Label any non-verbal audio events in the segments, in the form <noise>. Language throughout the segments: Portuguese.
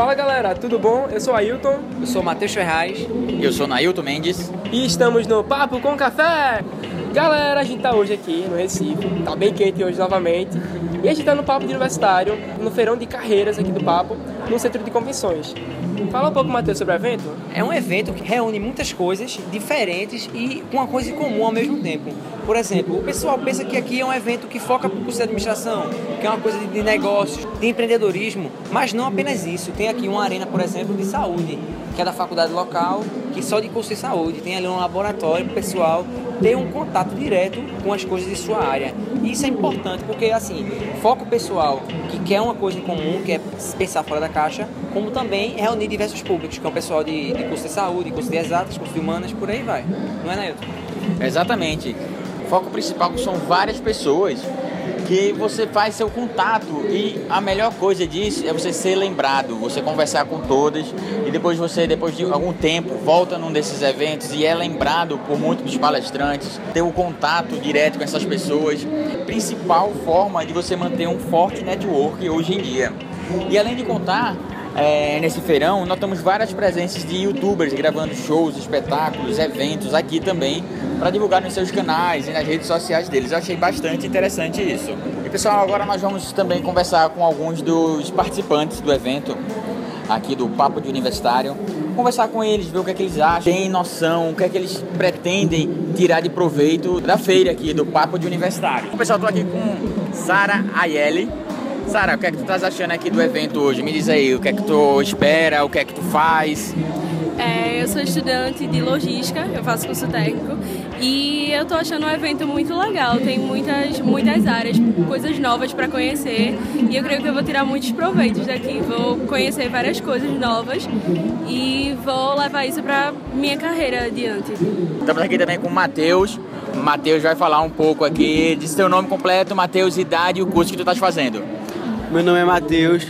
Fala galera, tudo bom? Eu sou Ailton. Eu sou Matheus Ferraz. Eu sou Nailton Mendes. E estamos no Papo com Café! Galera, a gente tá hoje aqui no Recife, tá bem quente hoje novamente. E a gente tá no Papo de Universitário, no feirão de carreiras aqui do Papo, no centro de convenções. Fala um pouco, Matheus, sobre o evento. É um evento que reúne muitas coisas diferentes e com uma coisa em comum ao mesmo tempo. Por exemplo, o pessoal pensa que aqui é um evento que foca para o curso de administração, que é uma coisa de negócios, de empreendedorismo, mas não apenas isso. Tem aqui uma arena, por exemplo, de saúde, que é da faculdade local, que só de curso de saúde. Tem ali um laboratório para o pessoal ter um contato direto com as coisas de sua área. Isso é importante porque, assim, foca o pessoal que quer uma coisa em comum, quer pensar fora da caixa, como também reunir diversos públicos, que é o pessoal de, de curso de saúde, curso de exatas, curso de humanas, por aí vai. Não é, Nailton? Exatamente. O foco principal são várias pessoas que você faz seu contato. E a melhor coisa disso é você ser lembrado, você conversar com todas e depois você, depois de algum tempo, volta num desses eventos e é lembrado por muitos dos palestrantes, ter o contato direto com essas pessoas, principal forma de você manter um forte network hoje em dia. E além de contar, é, nesse feirão, notamos várias presenças de youtubers gravando shows, espetáculos, eventos aqui também para divulgar nos seus canais e nas redes sociais deles. Eu achei bastante interessante isso. E pessoal, agora nós vamos também conversar com alguns dos participantes do evento aqui do Papo de Universitário. Conversar com eles, ver o que é que eles acham, tem noção, o que é que eles pretendem tirar de proveito da feira aqui do Papo de Universitário. Pessoal, estou aqui com Sara Ayeli, Sara, o que é que tu estás achando aqui do evento hoje? Me diz aí, o que é que tu espera, o que é que tu faz? É, eu sou estudante de logística, eu faço curso técnico e eu tô achando o evento muito legal. Tem muitas, muitas áreas, coisas novas para conhecer e eu creio que eu vou tirar muitos proveitos daqui. Vou conhecer várias coisas novas e vou levar isso para minha carreira adiante. Estamos aqui também com o Matheus. Matheus vai falar um pouco aqui de seu nome completo, Matheus, idade e o curso que tu estás fazendo. Meu nome é Matheus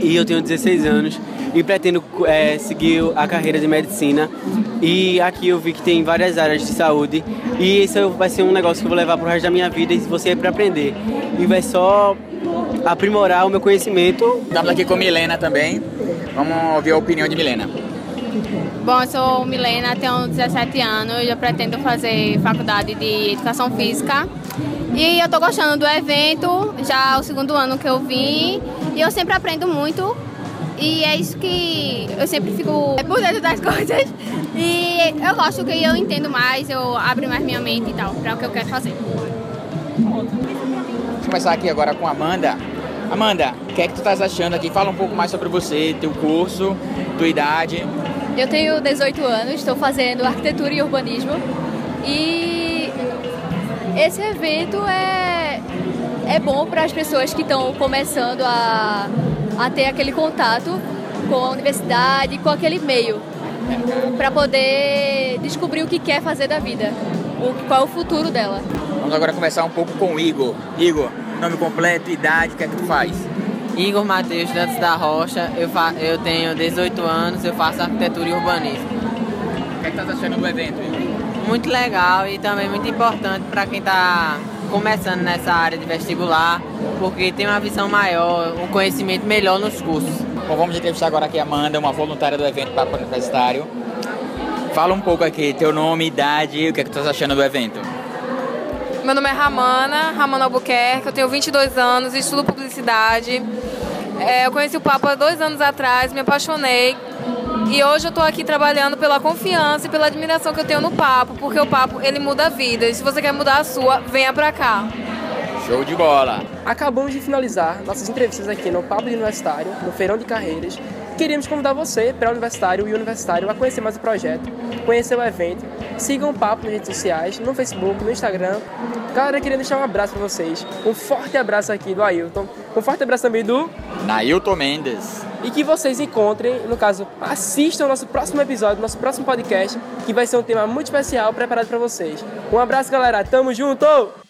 e eu tenho 16 anos e pretendo é, seguir a carreira de medicina. E aqui eu vi que tem várias áreas de saúde e isso vai ser um negócio que eu vou levar pro resto da minha vida e você é para aprender. E vai só aprimorar o meu conhecimento. Estamos aqui com Milena também. Vamos ouvir a opinião de Milena. Bom, eu sou Milena, tenho 17 anos, eu pretendo fazer faculdade de Educação Física. E eu tô gostando do evento, já é o segundo ano que eu vim, e eu sempre aprendo muito. E é isso que eu sempre fico por dentro das <laughs> coisas. E eu gosto que eu entendo mais, eu abro mais minha mente e tal, para o que eu quero fazer. Vamos começar aqui agora com a Amanda. Amanda, o que é que tu estás achando aqui? Fala um pouco mais sobre você, teu curso, tua idade. Eu tenho 18 anos, estou fazendo arquitetura e urbanismo. E esse evento é, é bom para as pessoas que estão começando a, a ter aquele contato com a universidade, com aquele meio, para poder descobrir o que quer fazer da vida, o, qual é o futuro dela. Vamos agora conversar um pouco com o Igor. Igor, nome completo, idade, o que é que tu faz? Igor Matheus Dantas da Rocha, eu, fa eu tenho 18 anos, eu faço arquitetura e urbanismo. O que é que tá achando do evento, Igor? Muito legal e também muito importante para quem está começando nessa área de vestibular, porque tem uma visão maior, um conhecimento melhor nos cursos. Bom, vamos entrevistar agora aqui a Amanda, uma voluntária do evento Papo Universitário. Fala um pouco aqui, teu nome, idade, o que é que tu está achando do evento? Meu nome é Ramana, Ramana Albuquerque, eu tenho 22 anos, estudo publicidade. É, eu conheci o Papo há dois anos atrás, me apaixonei e hoje eu estou aqui trabalhando pela confiança e pela admiração que eu tenho no papo, porque o papo ele muda a vida. E se você quer mudar a sua, venha pra cá. Show de bola! Acabamos de finalizar nossas entrevistas aqui no Papo de Universitário, no Feirão de Carreiras. Queríamos convidar você, pré-universitário e universitário, a conhecer mais o projeto, conhecer o evento. Sigam o Papo nas redes sociais, no Facebook, no Instagram. Galera, queria deixar um abraço para vocês. Um forte abraço aqui do Ailton. Um forte abraço também do... Nailton Mendes e que vocês encontrem, no caso, assistam o nosso próximo episódio, nosso próximo podcast, que vai ser um tema muito especial preparado para vocês. Um abraço, galera. Tamo junto!